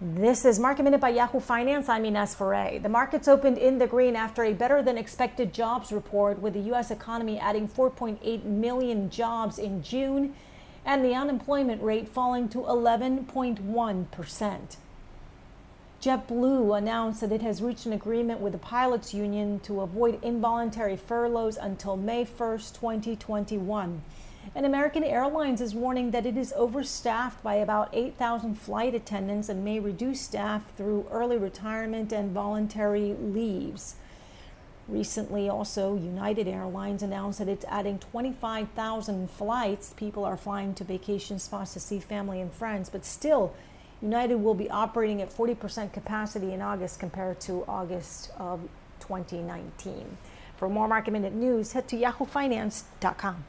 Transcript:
This is Market Minute by Yahoo Finance. I'm Ines Ferre. The markets opened in the green after a better than expected jobs report, with the U.S. economy adding 4.8 million jobs in June and the unemployment rate falling to 11.1%. JetBlue announced that it has reached an agreement with the pilots union to avoid involuntary furloughs until May 1, 2021. And American Airlines is warning that it is overstaffed by about 8,000 flight attendants and may reduce staff through early retirement and voluntary leaves. Recently, also, United Airlines announced that it's adding 25,000 flights. People are flying to vacation spots to see family and friends, but still, United will be operating at 40% capacity in August compared to August of 2019. For more market minute news, head to yahoofinance.com.